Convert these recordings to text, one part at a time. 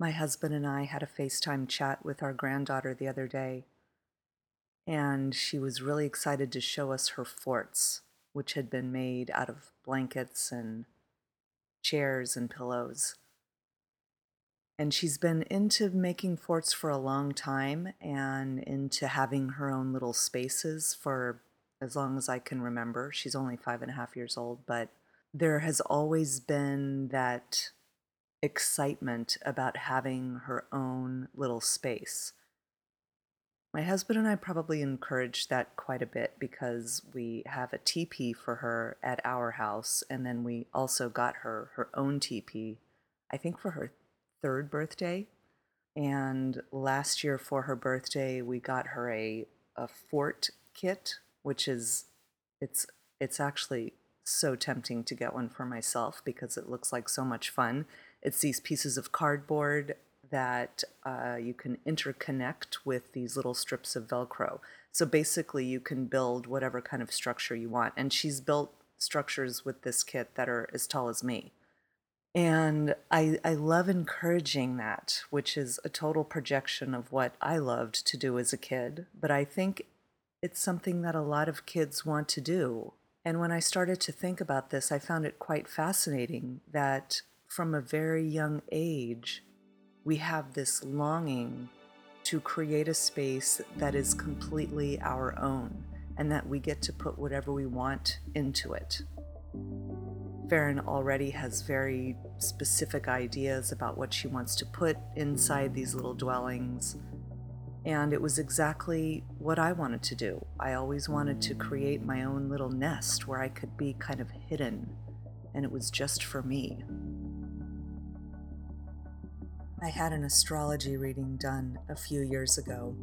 My husband and I had a FaceTime chat with our granddaughter the other day, and she was really excited to show us her forts, which had been made out of blankets and chairs and pillows. And she's been into making forts for a long time and into having her own little spaces for as long as I can remember. She's only five and a half years old, but there has always been that excitement about having her own little space. My husband and I probably encouraged that quite a bit because we have a teepee for her at our house, and then we also got her her own teepee, I think for her third birthday. And last year for her birthday, we got her a, a fort kit, which is it's it's actually so tempting to get one for myself because it looks like so much fun. It's these pieces of cardboard that uh, you can interconnect with these little strips of Velcro. So basically, you can build whatever kind of structure you want. And she's built structures with this kit that are as tall as me. And I, I love encouraging that, which is a total projection of what I loved to do as a kid. But I think it's something that a lot of kids want to do. And when I started to think about this, I found it quite fascinating that from a very young age, we have this longing to create a space that is completely our own and that we get to put whatever we want into it. Farron already has very specific ideas about what she wants to put inside these little dwellings. And it was exactly what I wanted to do. I always wanted to create my own little nest where I could be kind of hidden, and it was just for me. I had an astrology reading done a few years ago.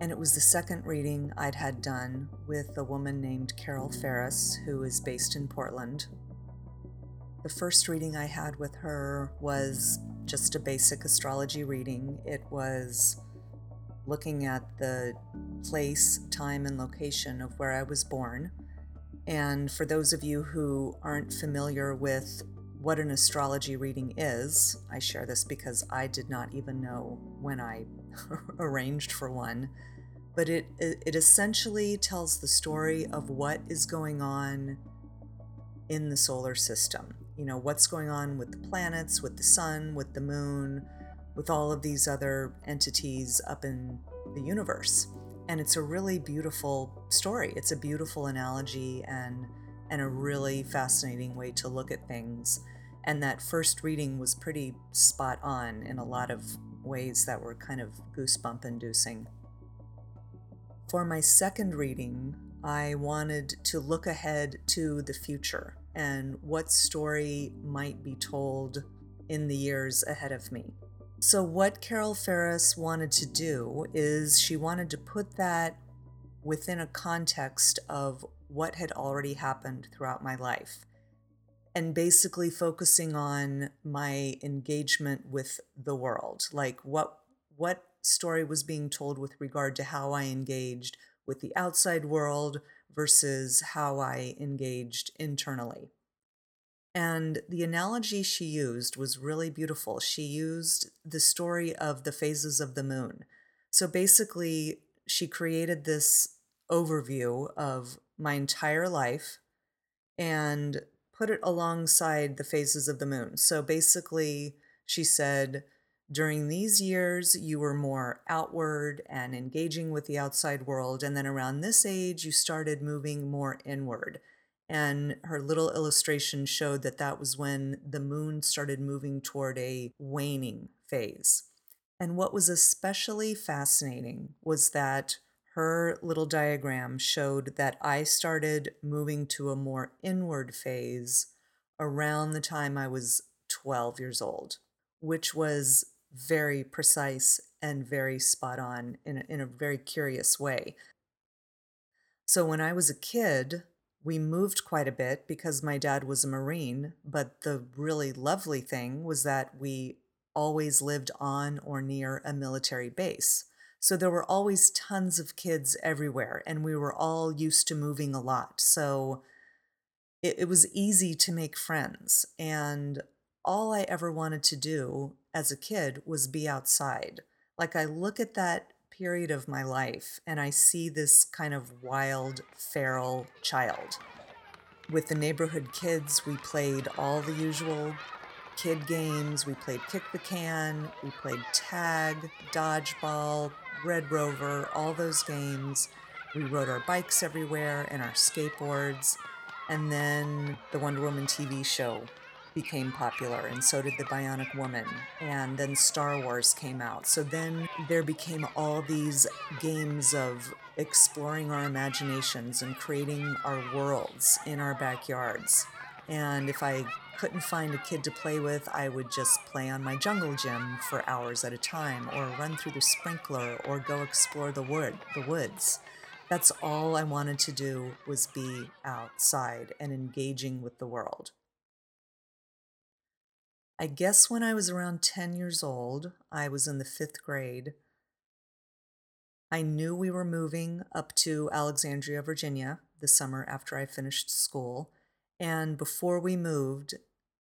And it was the second reading I'd had done with a woman named Carol Ferris, who is based in Portland. The first reading I had with her was just a basic astrology reading. It was looking at the place, time, and location of where I was born. And for those of you who aren't familiar with what an astrology reading is. I share this because I did not even know when I arranged for one. But it, it essentially tells the story of what is going on in the solar system. You know, what's going on with the planets, with the sun, with the moon, with all of these other entities up in the universe. And it's a really beautiful story. It's a beautiful analogy and and a really fascinating way to look at things. And that first reading was pretty spot on in a lot of ways that were kind of goosebump inducing. For my second reading, I wanted to look ahead to the future and what story might be told in the years ahead of me. So, what Carol Ferris wanted to do is she wanted to put that within a context of what had already happened throughout my life and basically focusing on my engagement with the world like what what story was being told with regard to how i engaged with the outside world versus how i engaged internally. And the analogy she used was really beautiful. She used the story of the phases of the moon. So basically she created this overview of my entire life and put it alongside the phases of the moon. So basically, she said, during these years, you were more outward and engaging with the outside world. And then around this age, you started moving more inward. And her little illustration showed that that was when the moon started moving toward a waning phase. And what was especially fascinating was that her little diagram showed that I started moving to a more inward phase around the time I was 12 years old, which was very precise and very spot on in a, in a very curious way. So when I was a kid, we moved quite a bit because my dad was a Marine, but the really lovely thing was that we always lived on or near a military base. So there were always tons of kids everywhere, and we were all used to moving a lot. So it, it was easy to make friends. And all I ever wanted to do as a kid was be outside. Like, I look at that period of my life and I see this kind of wild, feral child. With the neighborhood kids, we played all the usual kid games. We played kick the can, we played tag, dodgeball, Red Rover, all those games. We rode our bikes everywhere and our skateboards. And then the Wonder Woman TV show became popular, and so did the Bionic Woman. And then Star Wars came out. So then there became all these games of exploring our imaginations and creating our worlds in our backyards. And if I couldn't find a kid to play with, I would just play on my jungle gym for hours at a time, or run through the sprinkler, or go explore the wood, the woods. That's all I wanted to do was be outside and engaging with the world. I guess when I was around 10 years old, I was in the fifth grade. I knew we were moving up to Alexandria, Virginia, the summer after I finished school. And before we moved,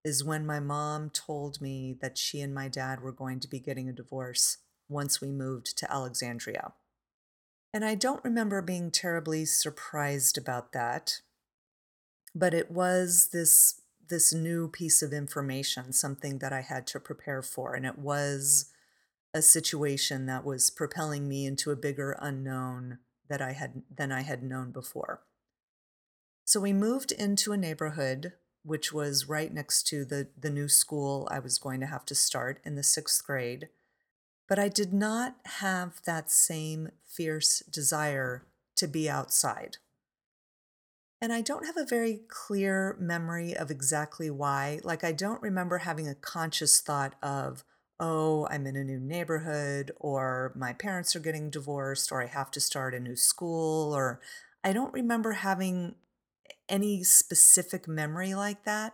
is when my mom told me that she and my dad were going to be getting a divorce once we moved to Alexandria. And I don't remember being terribly surprised about that, but it was this this new piece of information, something that I had to prepare for, and it was a situation that was propelling me into a bigger unknown that I had than I had known before. So we moved into a neighborhood which was right next to the, the new school I was going to have to start in the sixth grade. But I did not have that same fierce desire to be outside. And I don't have a very clear memory of exactly why. Like, I don't remember having a conscious thought of, oh, I'm in a new neighborhood, or my parents are getting divorced, or I have to start a new school, or I don't remember having any specific memory like that.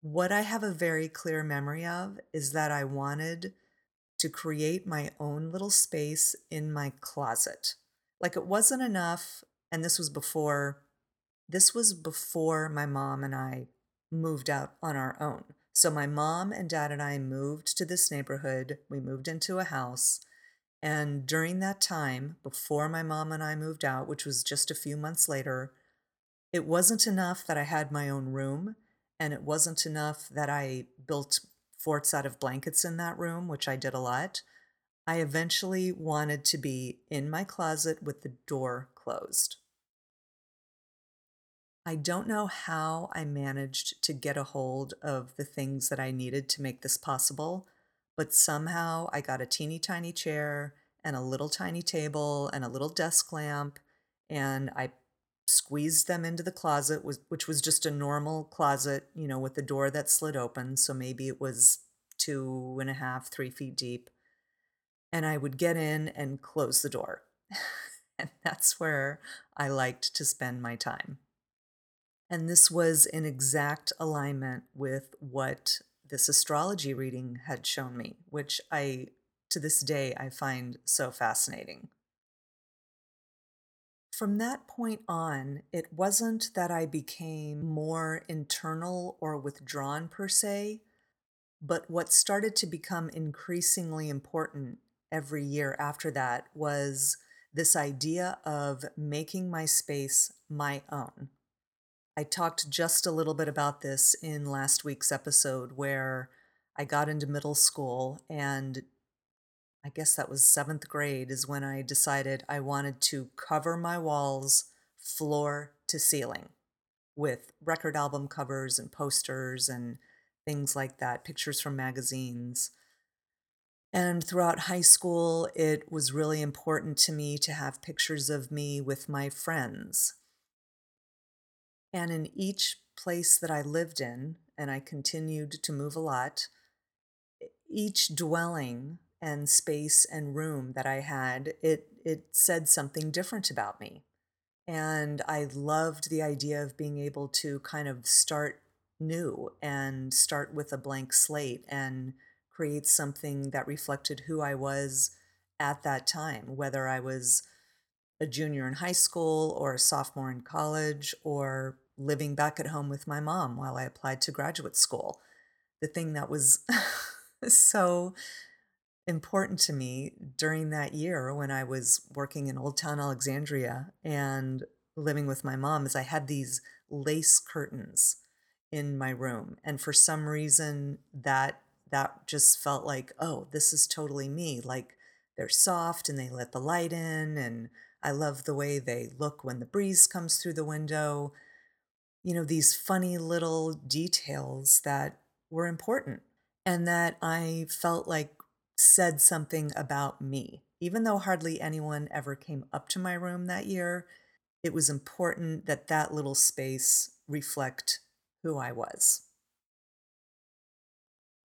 What I have a very clear memory of is that I wanted to create my own little space in my closet. Like it wasn't enough, and this was before this was before my mom and I moved out on our own. So my mom and dad and I moved to this neighborhood. We moved into a house. And during that time, before my mom and I moved out, which was just a few months later, it wasn't enough that I had my own room, and it wasn't enough that I built forts out of blankets in that room, which I did a lot. I eventually wanted to be in my closet with the door closed. I don't know how I managed to get a hold of the things that I needed to make this possible, but somehow I got a teeny tiny chair and a little tiny table and a little desk lamp, and I squeezed them into the closet, which was just a normal closet, you know, with the door that slid open. So maybe it was two and a half, three feet deep. And I would get in and close the door. and that's where I liked to spend my time. And this was in exact alignment with what this astrology reading had shown me, which I, to this day, I find so fascinating. From that point on, it wasn't that I became more internal or withdrawn per se, but what started to become increasingly important every year after that was this idea of making my space my own. I talked just a little bit about this in last week's episode where I got into middle school and I guess that was seventh grade, is when I decided I wanted to cover my walls floor to ceiling with record album covers and posters and things like that, pictures from magazines. And throughout high school, it was really important to me to have pictures of me with my friends. And in each place that I lived in, and I continued to move a lot, each dwelling and space and room that I had, it it said something different about me. And I loved the idea of being able to kind of start new and start with a blank slate and create something that reflected who I was at that time, whether I was a junior in high school or a sophomore in college or living back at home with my mom while I applied to graduate school. the thing that was so important to me during that year when I was working in Old Town Alexandria and living with my mom is I had these lace curtains in my room. And for some reason that that just felt like oh this is totally me. Like they're soft and they let the light in and I love the way they look when the breeze comes through the window. You know these funny little details that were important and that I felt like said something about me. Even though hardly anyone ever came up to my room that year, it was important that that little space reflect who I was.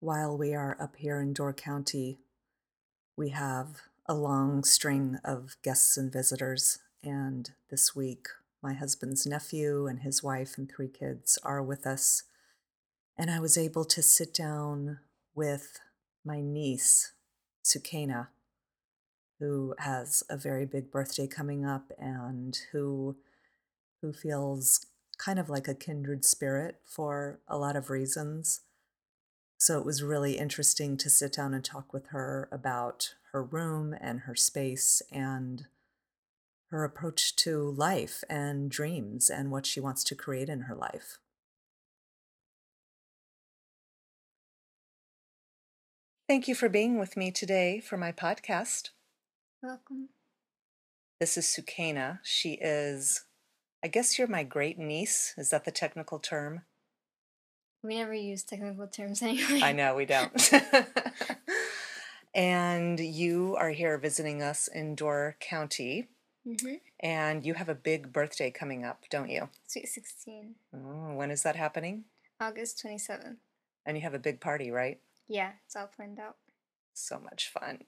While we are up here in Door County, we have a long string of guests and visitors, and this week, my husband's nephew and his wife and three kids are with us. And I was able to sit down with my niece, Sukena, who has a very big birthday coming up and who who feels kind of like a kindred spirit for a lot of reasons. So it was really interesting to sit down and talk with her about her room and her space and her approach to life and dreams and what she wants to create in her life. Thank you for being with me today for my podcast. Welcome. This is Sukena. She is, I guess you're my great niece. Is that the technical term? We never use technical terms anyway. I know, we don't. and you are here visiting us in Door County. Mm-hmm. And you have a big birthday coming up, don't you? Sweet 16. Oh, when is that happening? August 27th. And you have a big party, right? Yeah, it's all planned out. So much fun.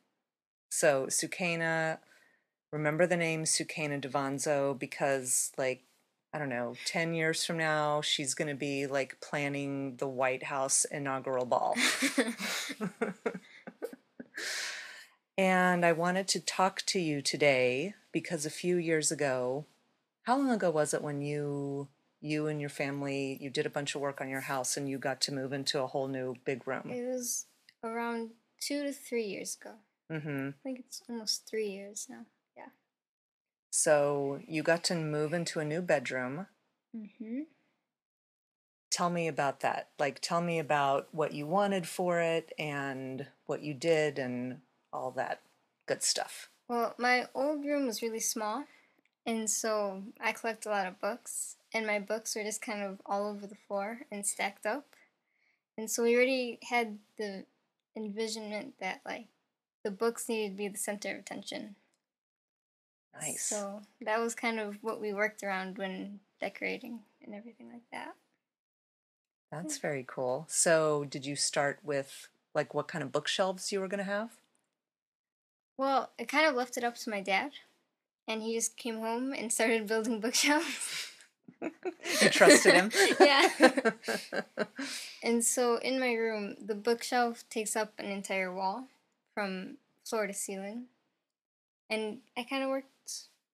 So, Sukena, remember the name Sukena Devanzo because, like, I don't know, 10 years from now, she's going to be like planning the White House inaugural ball. and I wanted to talk to you today because a few years ago, how long ago was it when you you and your family you did a bunch of work on your house and you got to move into a whole new big room It was around two to three years ago. mm-hmm. I think it's almost three years now. Yeah. so you got to move into a new bedroom Mm-hmm. tell me about that like tell me about what you wanted for it and what you did and all that good stuff Well, my old room was really small, and so I collect a lot of books, and my books were just kind of all over the floor and stacked up. And so we already had the envisionment that like the books needed to be the center of attention. nice So that was kind of what we worked around when decorating and everything like that. that's very cool so did you start with like what kind of bookshelves you were going to have Well, I kind of left it up to my dad, and he just came home and started building bookshelves. You trusted him yeah. and so in my room, the bookshelf takes up an entire wall from floor to ceiling. And I kind of worked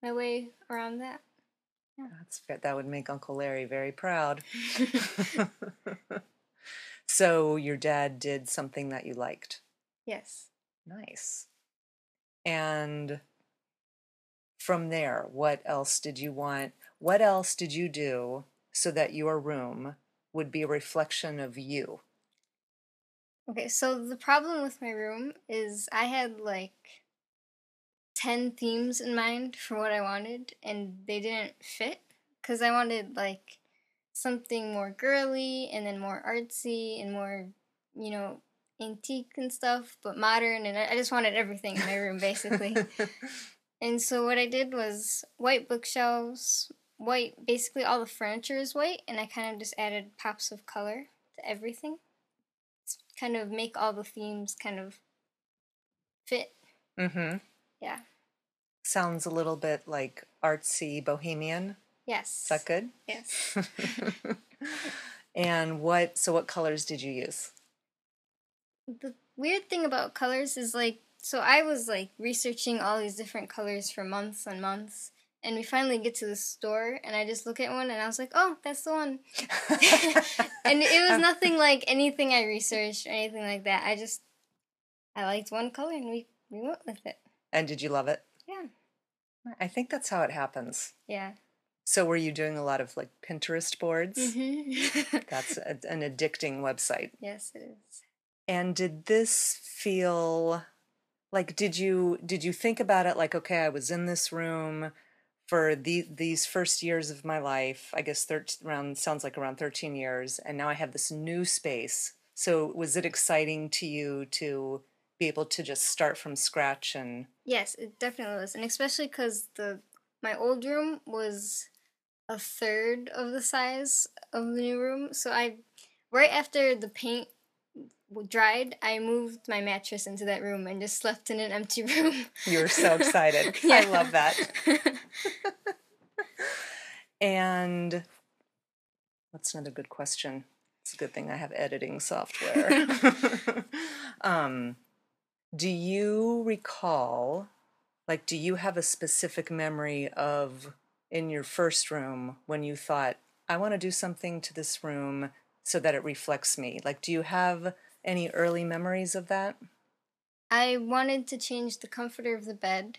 my way around that. That's fair. That would make Uncle Larry very proud. so your dad did something that you liked. yes. Nice. And from there, what else did you want? What else did you do so that your room would be a reflection of you? Okay, so the problem with my room is I had like 10 themes in mind for what I wanted, and they didn't fit because I wanted like something more girly and then more artsy and more, you know, antique and stuff, but modern. And I I just wanted everything in my room basically. and so what I did was white bookshelves, white, basically all the furniture is white, and I kind of just added pops of color to everything. To kind of make all the themes kind of fit. mm-hmm. Yeah. Sounds a little bit like artsy bohemian. Yes. Is that good? Yes. and what? So what colors did you use? the weird thing about colors is like so I was like researching all these different colors for months and months and we finally get to the store, and I just look at one, and I was like, "Oh, that's the one." and it was nothing like anything I researched or anything like that. I just I liked one color, and we we went with it. And did you love it? Yeah. I think that's how it happens. Yeah. So were you doing a lot of like Pinterest boards? Mm-hmm. That's a, an addicting website. yes, it is. And did this feel like did you did you think about it like okay, I was in this room for the these first years of my life, I guess 13 around sounds like around 13 years and now I have this new space. So was it exciting to you to be able to just start from scratch and Yes, it definitely was, and especially because the my old room was a third of the size of the new room. So I, right after the paint dried, I moved my mattress into that room and just slept in an empty room. you were so excited. I love that. And that's another good question. It's a good thing I have editing software. um, do you recall, like, do you have a specific memory of in your first room when you thought, I want to do something to this room so that it reflects me? Like, do you have any early memories of that? I wanted to change the comforter of the bed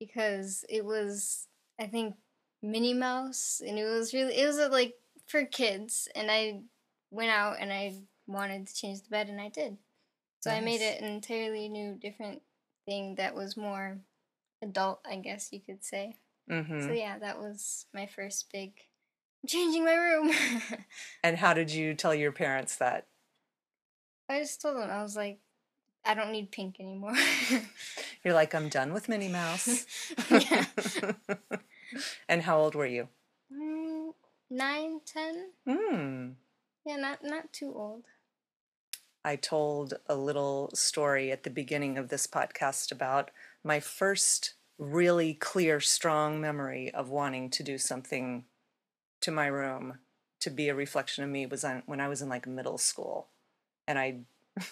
because it was, I think, Minnie Mouse, and it was really, it was uh, like for kids, and I went out and I wanted to change the bed, and I did. So I made it an entirely new, different thing that was more adult, I guess you could say. Mm-hmm. So yeah, that was my first big changing my room. And how did you tell your parents that? I just told them I was like, I don't need pink anymore. You're like, I'm done with Minnie Mouse. yeah. and how old were you? Mm, Nine, ten. Hmm. Yeah, not not too old. I told a little story at the beginning of this podcast about my first really clear, strong memory of wanting to do something to my room to be a reflection of me was on, when I was in like middle school. And I,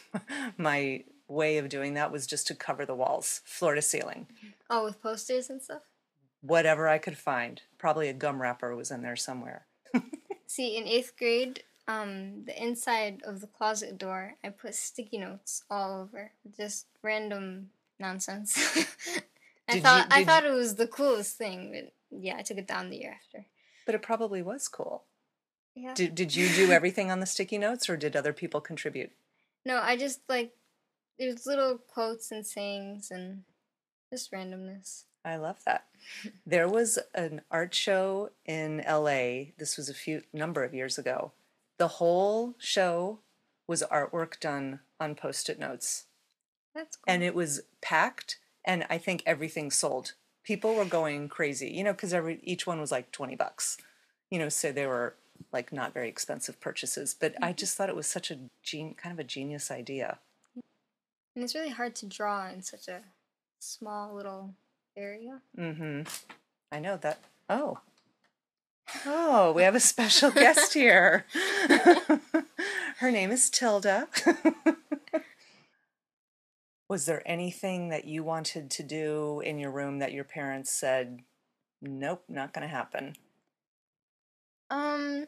my way of doing that was just to cover the walls, floor to ceiling. Oh, with posters and stuff. Whatever I could find. Probably a gum wrapper was in there somewhere. See, in eighth grade, um, the inside of the closet door, I put sticky notes all over, just random nonsense. I Did you- thought I thought it was the coolest thing, but yeah, I took it down the year after. But it probably was cool. Yeah. Did, did you do everything on the sticky notes or did other people contribute? No, I just like there's little quotes and sayings and just randomness. I love that. There was an art show in LA. This was a few number of years ago. The whole show was artwork done on post-it notes That's cool. and it was packed and I think everything sold. People were going crazy, you know, cuz every each one was like 20 bucks. You know, so they were like not very expensive purchases, but I just thought it was such a gen- kind of a genius idea. and it's really hard to draw in such a small little area. Mm-hmm. I know that. Oh. Oh, we have a special guest here. Her name is Tilda. Was there anything that you wanted to do in your room that your parents said, nope, not going to happen? Um,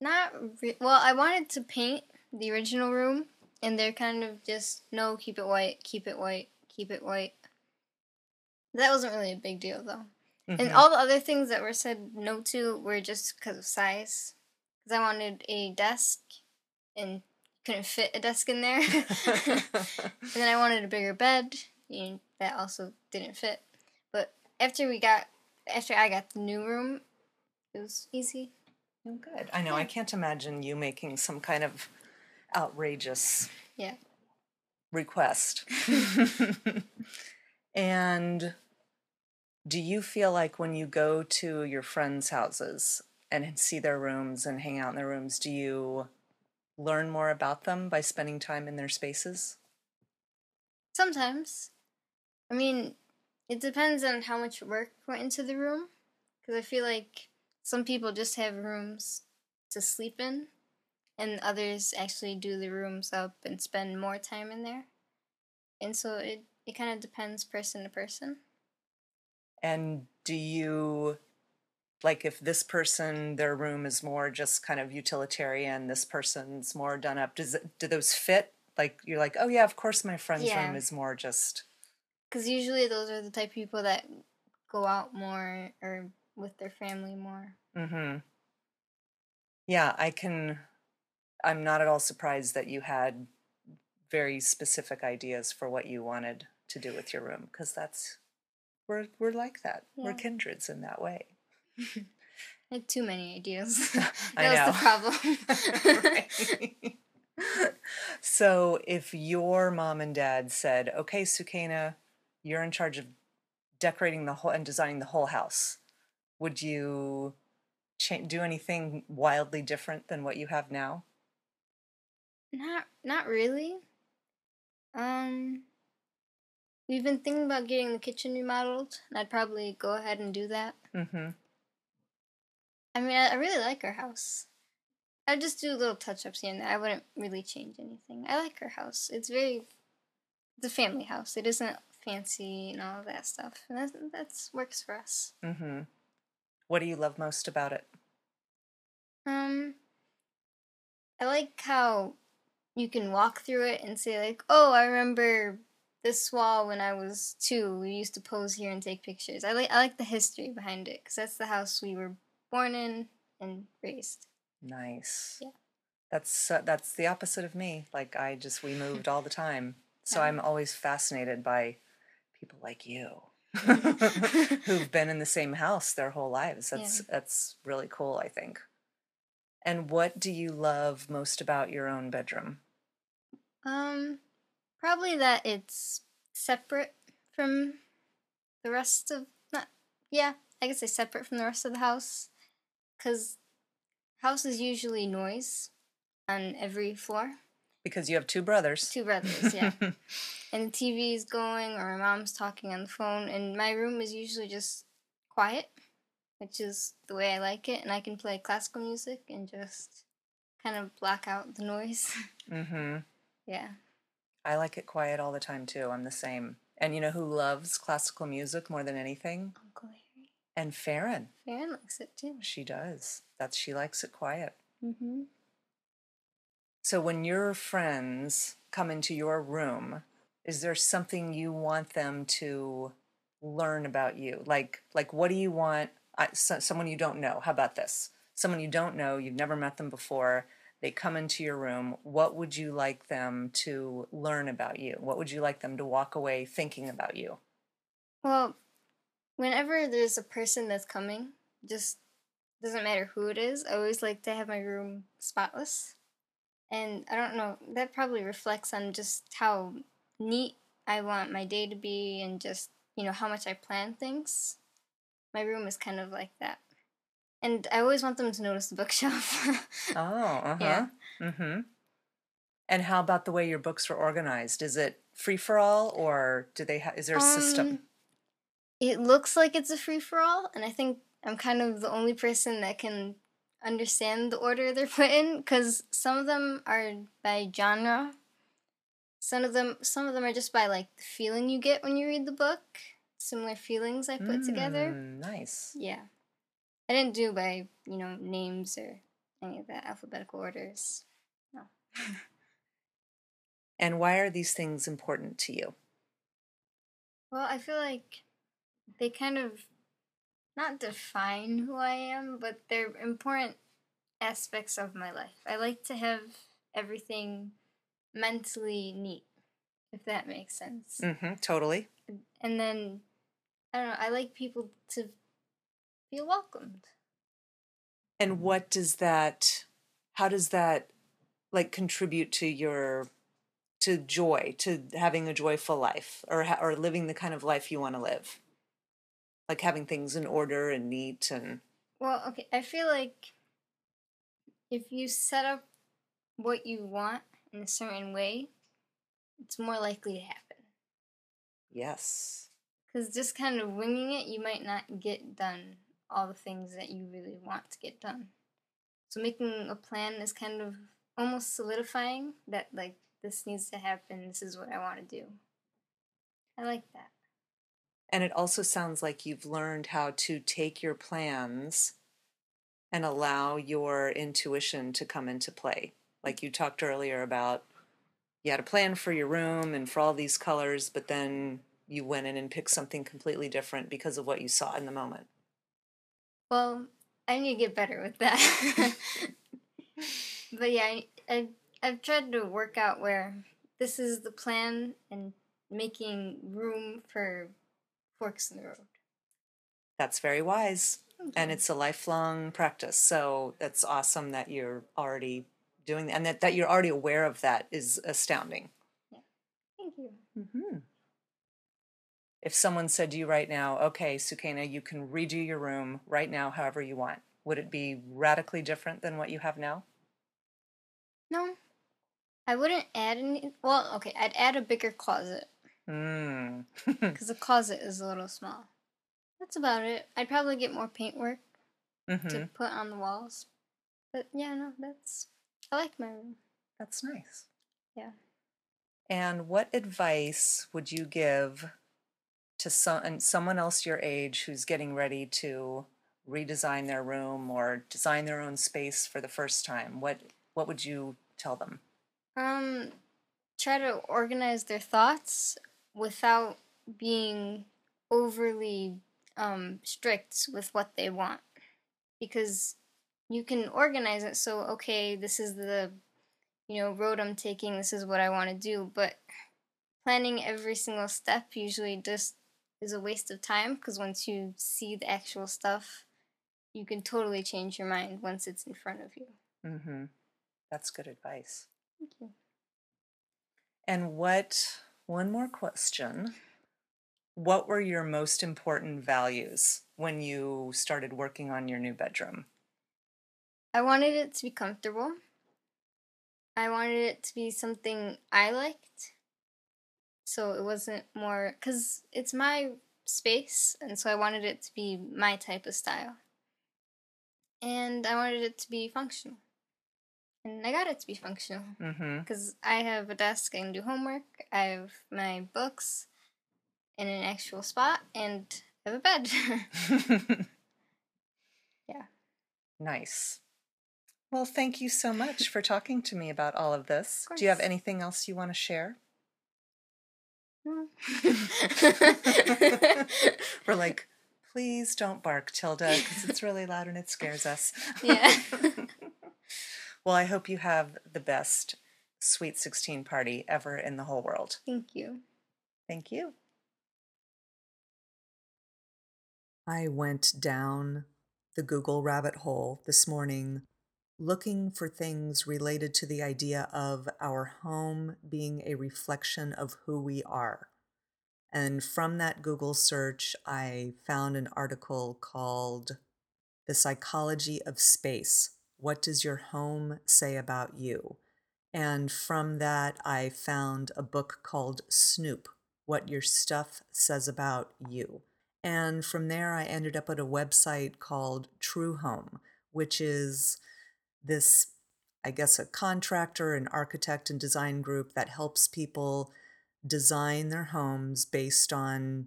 not re- well. I wanted to paint the original room, and they're kind of just no, keep it white, keep it white, keep it white. That wasn't really a big deal though. And Mhm. all the other things that were said no to were just because of size. Because I wanted a desk, and couldn't fit a desk in there. and then I wanted a bigger bed, and that also didn't fit. But after we got, after I got the new room, it was easy. Oh, good. I know. I can't imagine you making some kind of outrageous Yeah. request. and do you feel like when you go to your friends' houses and see their rooms and hang out in their rooms, do you learn more about them by spending time in their spaces? Sometimes. I mean, it depends on how much work went into the room. Because I feel like some people just have rooms to sleep in, and others actually do the rooms up and spend more time in there. And so it, it kind of depends person to person. And do you like if this person their room is more just kind of utilitarian, this person's more done up, does it do those fit? Like you're like, "Oh yeah, of course my friend's Yeah. room is more just Because usually those are the type of people that go out more or with their family more. Mm-hmm. Yeah, I can I'm not at all surprised that you had very specific ideas for what you wanted to do with your room because that's we're we're like that. We're kindreds in that way. I had too many ideas. I that know. was the problem. So if your mom and dad said, "Okay, Sukena, you're in charge of decorating the whole and designing the whole house," would you do anything wildly different than what you have now? Not not really. Um we've been thinking about getting the kitchen remodeled, and I'd probably go ahead and do that. Mm-hmm. I mean, I, I really like our house. I'd just do little touch ups here and there. I wouldn't really change anything. I like our house. It's very it's a family house. It isn't fancy and all of that stuff. And that that's works for us. Mm-hmm. What do you love most about it? Um, I like how you can walk through it and say like, "Oh, I remember this wall when I was two. We used to pose here and take pictures." I like I like the history behind it because that's the house we were born in and raised. Nice. Yeah. That's uh, that's the opposite of me. Like I just we moved all the time, so Yeah. I'm always fascinated by people like you who've been in the same house their whole lives. That's that's really cool. I think. And what do you love most about your own bedroom? Um, probably that it's separate from the rest of not. Yeah, I guess say separate from the rest of the house, because house is usually noise on every floor. Because you have two brothers. Two brothers, yeah. and the TV is going, or my mom's talking on the phone, and my room is usually just quiet, which is the way I like it, and I can play classical music and just kind of block out the noise. mm-hmm. yeah. I like it quiet all the time too. I'm the same. And you know who loves classical music more than anything? Uncle Harry. And Farron. Farron likes it too. She does. That's she likes it quiet. Mm-hmm. So when your friends come into your room, is there something you want them to learn about you? Like like what do you want I, so, someone you don't know? How about this? Someone you don't know, you've never met them before. They come into your room. What would you like them to learn about you? What would you like them to walk away thinking about you? Well, whenever there's a person that's coming, just doesn't matter who it is, I always like to have my room spotless. And I don't know, that probably reflects on just how neat I want my day to be and just, you know, how much I plan things. My room is kind of like that. And I always want them to notice the bookshelf. Oh, uh-huh. Yeah. Mm-hmm. And how about the way your books are organized? Is it free for all or do they ha- is there a system? Um, It looks like it's a free for all, and I think I'm kind of the only person that can understand the order they're put in because some of them are by genre. Some of them, some of them are just by like the feeling you get when you read the book. Similar feelings I put together. Mm, Nice. Yeah, I didn't do by you know names or any of that alphabetical orders. No. And why are these things important to you? Well, I feel like they kind of not define who I am, but they're important aspects of my life. I like to have everything mentally neat, if that makes sense. Mm-hmm, totally. And then, I don't know, I like people to feel welcomed. And what does that how does that like contribute to your to joy, to having a joyful life or or living the kind of life you want to live? Like having things in order and neat and Well, okay, I feel like if you set up what you want in a certain way, it's more likely to happen. yes. Because just kind of winging it, you might not get done all the things that you really want to get done. So making a plan is kind of almost solidifying that, like, this needs to happen, this is what I want to do. I like that. And it also sounds like you've learned how to take your plans and allow your intuition to come into play. Like you talked earlier about you had a plan for your room and for all these colors, but then you went in and picked something completely different because of what you saw in the moment. Well, I need to get better with that. but yeah, I, I, I've tried to work out where this is the plan and making room for forks in the road. That's very wise. And it's a lifelong practice. So that's awesome that you're already doing that. And that, that you're already aware of that is astounding. Yeah. Thank you. Mm-hmm. If someone said to you right now, okay, Sukaina, you can redo your room right now however you want, would it be radically different than what you have now? No. I wouldn't add any. Well, okay, I'd add a bigger closet. Mm. Because the closet is a little small. That's about it. I'd probably get more paintwork hmm to put on the walls. But yeah, no, that's. I like my room. That's nice. Yeah. And what advice would you give to some, and someone else your age who's getting ready to redesign their room or design their own space for the first time? What what would you tell them? Um, try to organize their thoughts without being overly um, strict with what they want. Because you can organize it so, okay, this is the you know road I'm taking, this is what I want to do, but planning every single step usually just is a waste of time because once you see the actual stuff, you can totally change your mind once it's in front of you. Mm-hmm. That's good advice. Thank you. And what, one more question. What were your most important values when you started working on your new bedroom? I wanted it to be comfortable. I wanted it to be something I liked. So it wasn't more cuz it's my space and so I wanted it to be my type of style. And I wanted it to be functional. And I got it to be functional Mm-hmm. cuz I have a desk I can do homework, I have my books in an actual spot and I have a bed. Yeah. Nice. Well, thank you so much for talking to me about all of this. Of Do you have anything else you want to share? No. We're like, please don't bark, Tilda, because it's really loud and it scares us. Yeah. Well, I hope you have the best Sweet 16 party ever in the whole world. Thank you. Thank you. I went down the Google rabbit hole this morning looking for things related to the idea of our home being a reflection of who we are. And from that Google search, I found an article called The Psychology of Space What Does Your Home Say About You? And from that, I found a book called Snoop What Your Stuff Says About You. And from there, I ended up at a website called True Home, which is this, I guess, a contractor, an architect, and design group that helps people design their homes based on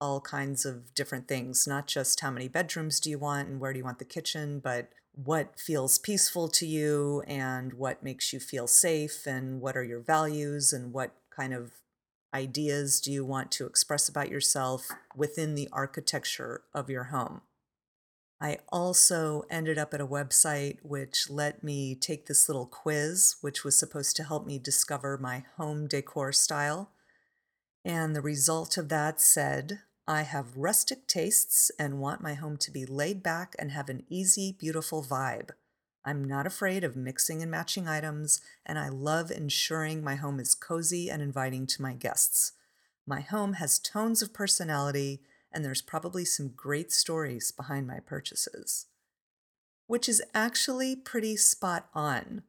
all kinds of different things, not just how many bedrooms do you want and where do you want the kitchen, but what feels peaceful to you and what makes you feel safe and what are your values and what kind of ideas do you want to express about yourself within the architecture of your home. I also ended up at a website which let me take this little quiz, which was supposed to help me discover my home decor style. And the result of that said, I have rustic tastes and want my home to be laid back and have an easy, beautiful vibe. I'm not afraid of mixing and matching items, and I love ensuring my home is cozy and inviting to my guests. My home has tones of personality, and there's probably some great stories behind my purchases. Which is actually pretty spot on.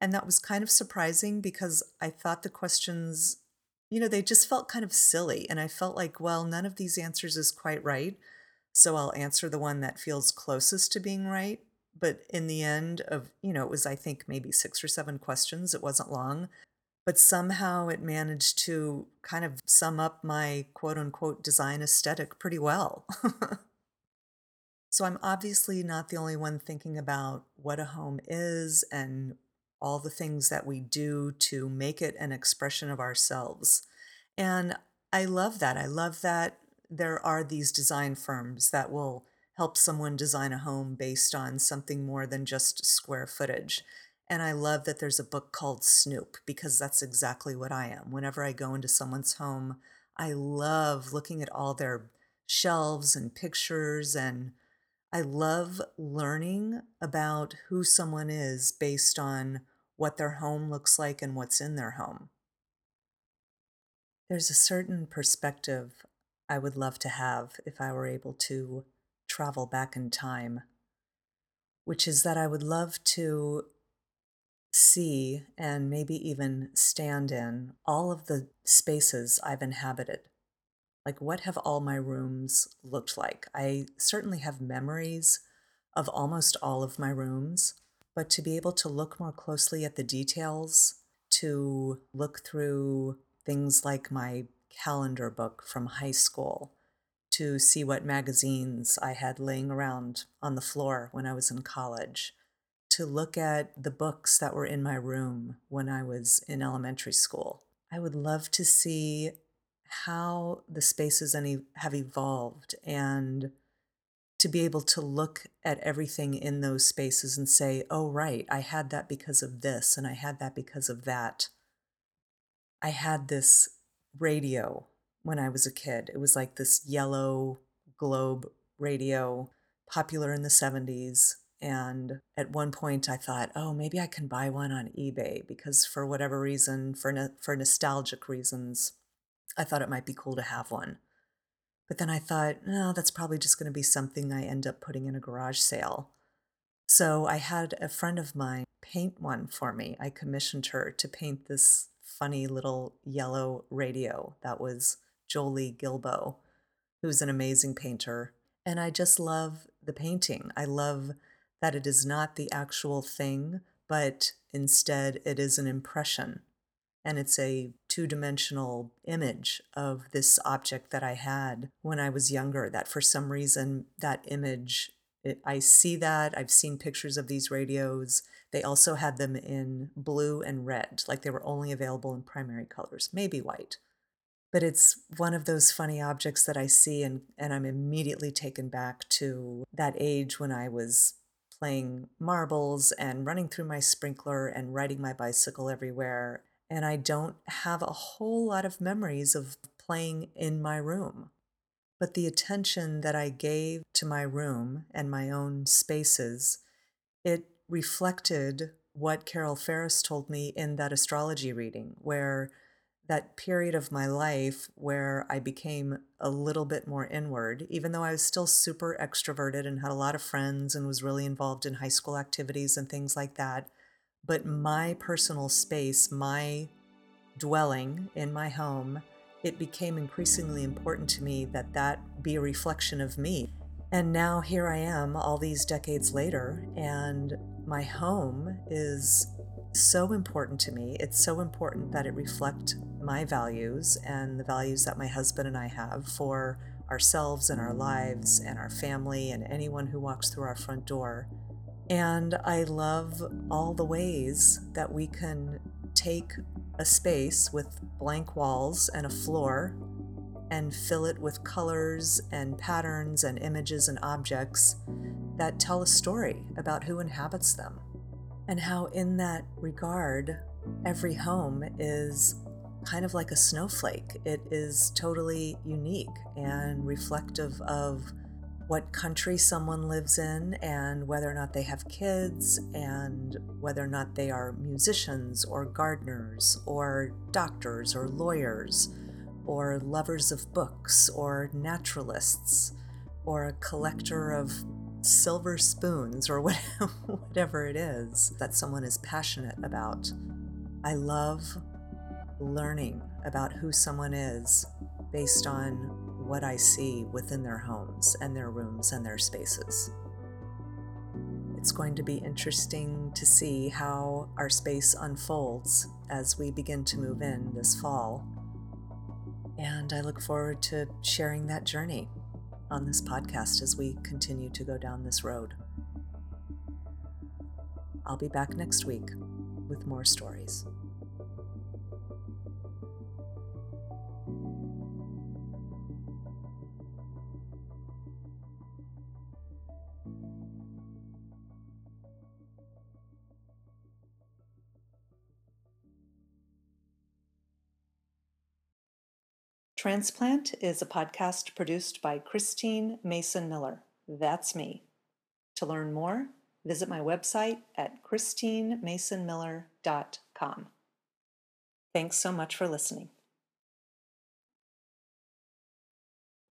And that was kind of surprising because I thought the questions, you know, they just felt kind of silly. And I felt like, well, none of these answers is quite right. So I'll answer the one that feels closest to being right. But in the end of, you know, it was, I think, maybe six or seven questions. It wasn't long. but somehow it managed to kind of sum up my quote unquote design aesthetic pretty well. so I'm obviously not the only one thinking about what a home is and all the things that we do to make it an expression of ourselves. And I love that. I love that there are these design firms that will help someone design a home based on something more than just square footage. And I love that there's a book called Snoop because that's exactly what I am. Whenever I go into someone's home, I love looking at all their shelves and pictures and I love learning about who someone is based on what their home looks like and what's in their home. There's a certain perspective I would love to have if I were able to travel back in time, which is that I would love to see and maybe even stand in all of the spaces I've inhabited. Like, what have all my rooms looked like? I certainly have memories of almost all of my rooms, but to be able to look more closely at the details, to look through things like my calendar book from high school, to see what magazines I had laying around on the floor when I was in college, to look at the books that were in my room when I was in elementary school. I would love to see how the spaces have evolved and to be able to look at everything in those spaces and say, oh, right, I had that because of this, and I had that because of that. I had this radio when I was a kid. It was like this yellow globe radio, popular in the 70s. And at one point, I thought, oh, maybe I can buy one on eBay because for whatever reason, for, no- for nostalgic reasons, I thought it might be cool to have one. But then I thought, no, that's probably just going to be something I end up putting in a garage sale. So I had a friend of mine paint one for me. I commissioned her to paint this funny little yellow radio that was Jolie Guillebeau, who's an amazing painter. And I just love the painting. I love that it is not the actual thing, but instead it is an impression. And it's a two dimensional image of this object that I had when I was younger. That for some reason, that image, it, I see that. I've seen pictures of these radios. They also had them in blue and red, like they were only available in primary colors, maybe white. But it's one of those funny objects that I see, and, and I'm immediately taken back to that age when I was playing marbles and running through my sprinkler and riding my bicycle everywhere. And I don't have a whole lot of memories of playing in my room. But the attention that I gave to my room and my own spaces, it reflected what Carol Ferris told me in that astrology reading, where that period of my life where I became a little bit more inward, even though I was still super extroverted and had a lot of friends and was really involved in high school activities and things like that. But my personal space, my dwelling in my home, it became increasingly important to me that that be a reflection of me. And now here I am, all these decades later, and my home is so important to me. It's so important that it reflect my values and the values that my husband and I have for ourselves and our lives and our family and anyone who walks through our front door. And I love all the ways that we can take a space with blank walls and a floor and fill it with colors and patterns and images and objects that tell a story about who inhabits them. And how, in that regard, every home is kind of like a snowflake. It is totally unique and reflective of what country someone lives in and whether or not they have kids and whether or not they are musicians or gardeners or doctors or lawyers or lovers of books or naturalists or a collector of silver spoons or whatever it is that someone is passionate about. I love learning about who someone is based on what I see within their homes and their rooms and their spaces. It's going to be interesting to see how our space unfolds as we begin to move in this fall. And I look forward to sharing that journey on this podcast as we continue to go down this road. I'll be back next week with more stories. Transplant is a podcast produced by Christine Mason Miller. That's me. To learn more, visit my website at christinemasonmiller.com. Thanks so much for listening.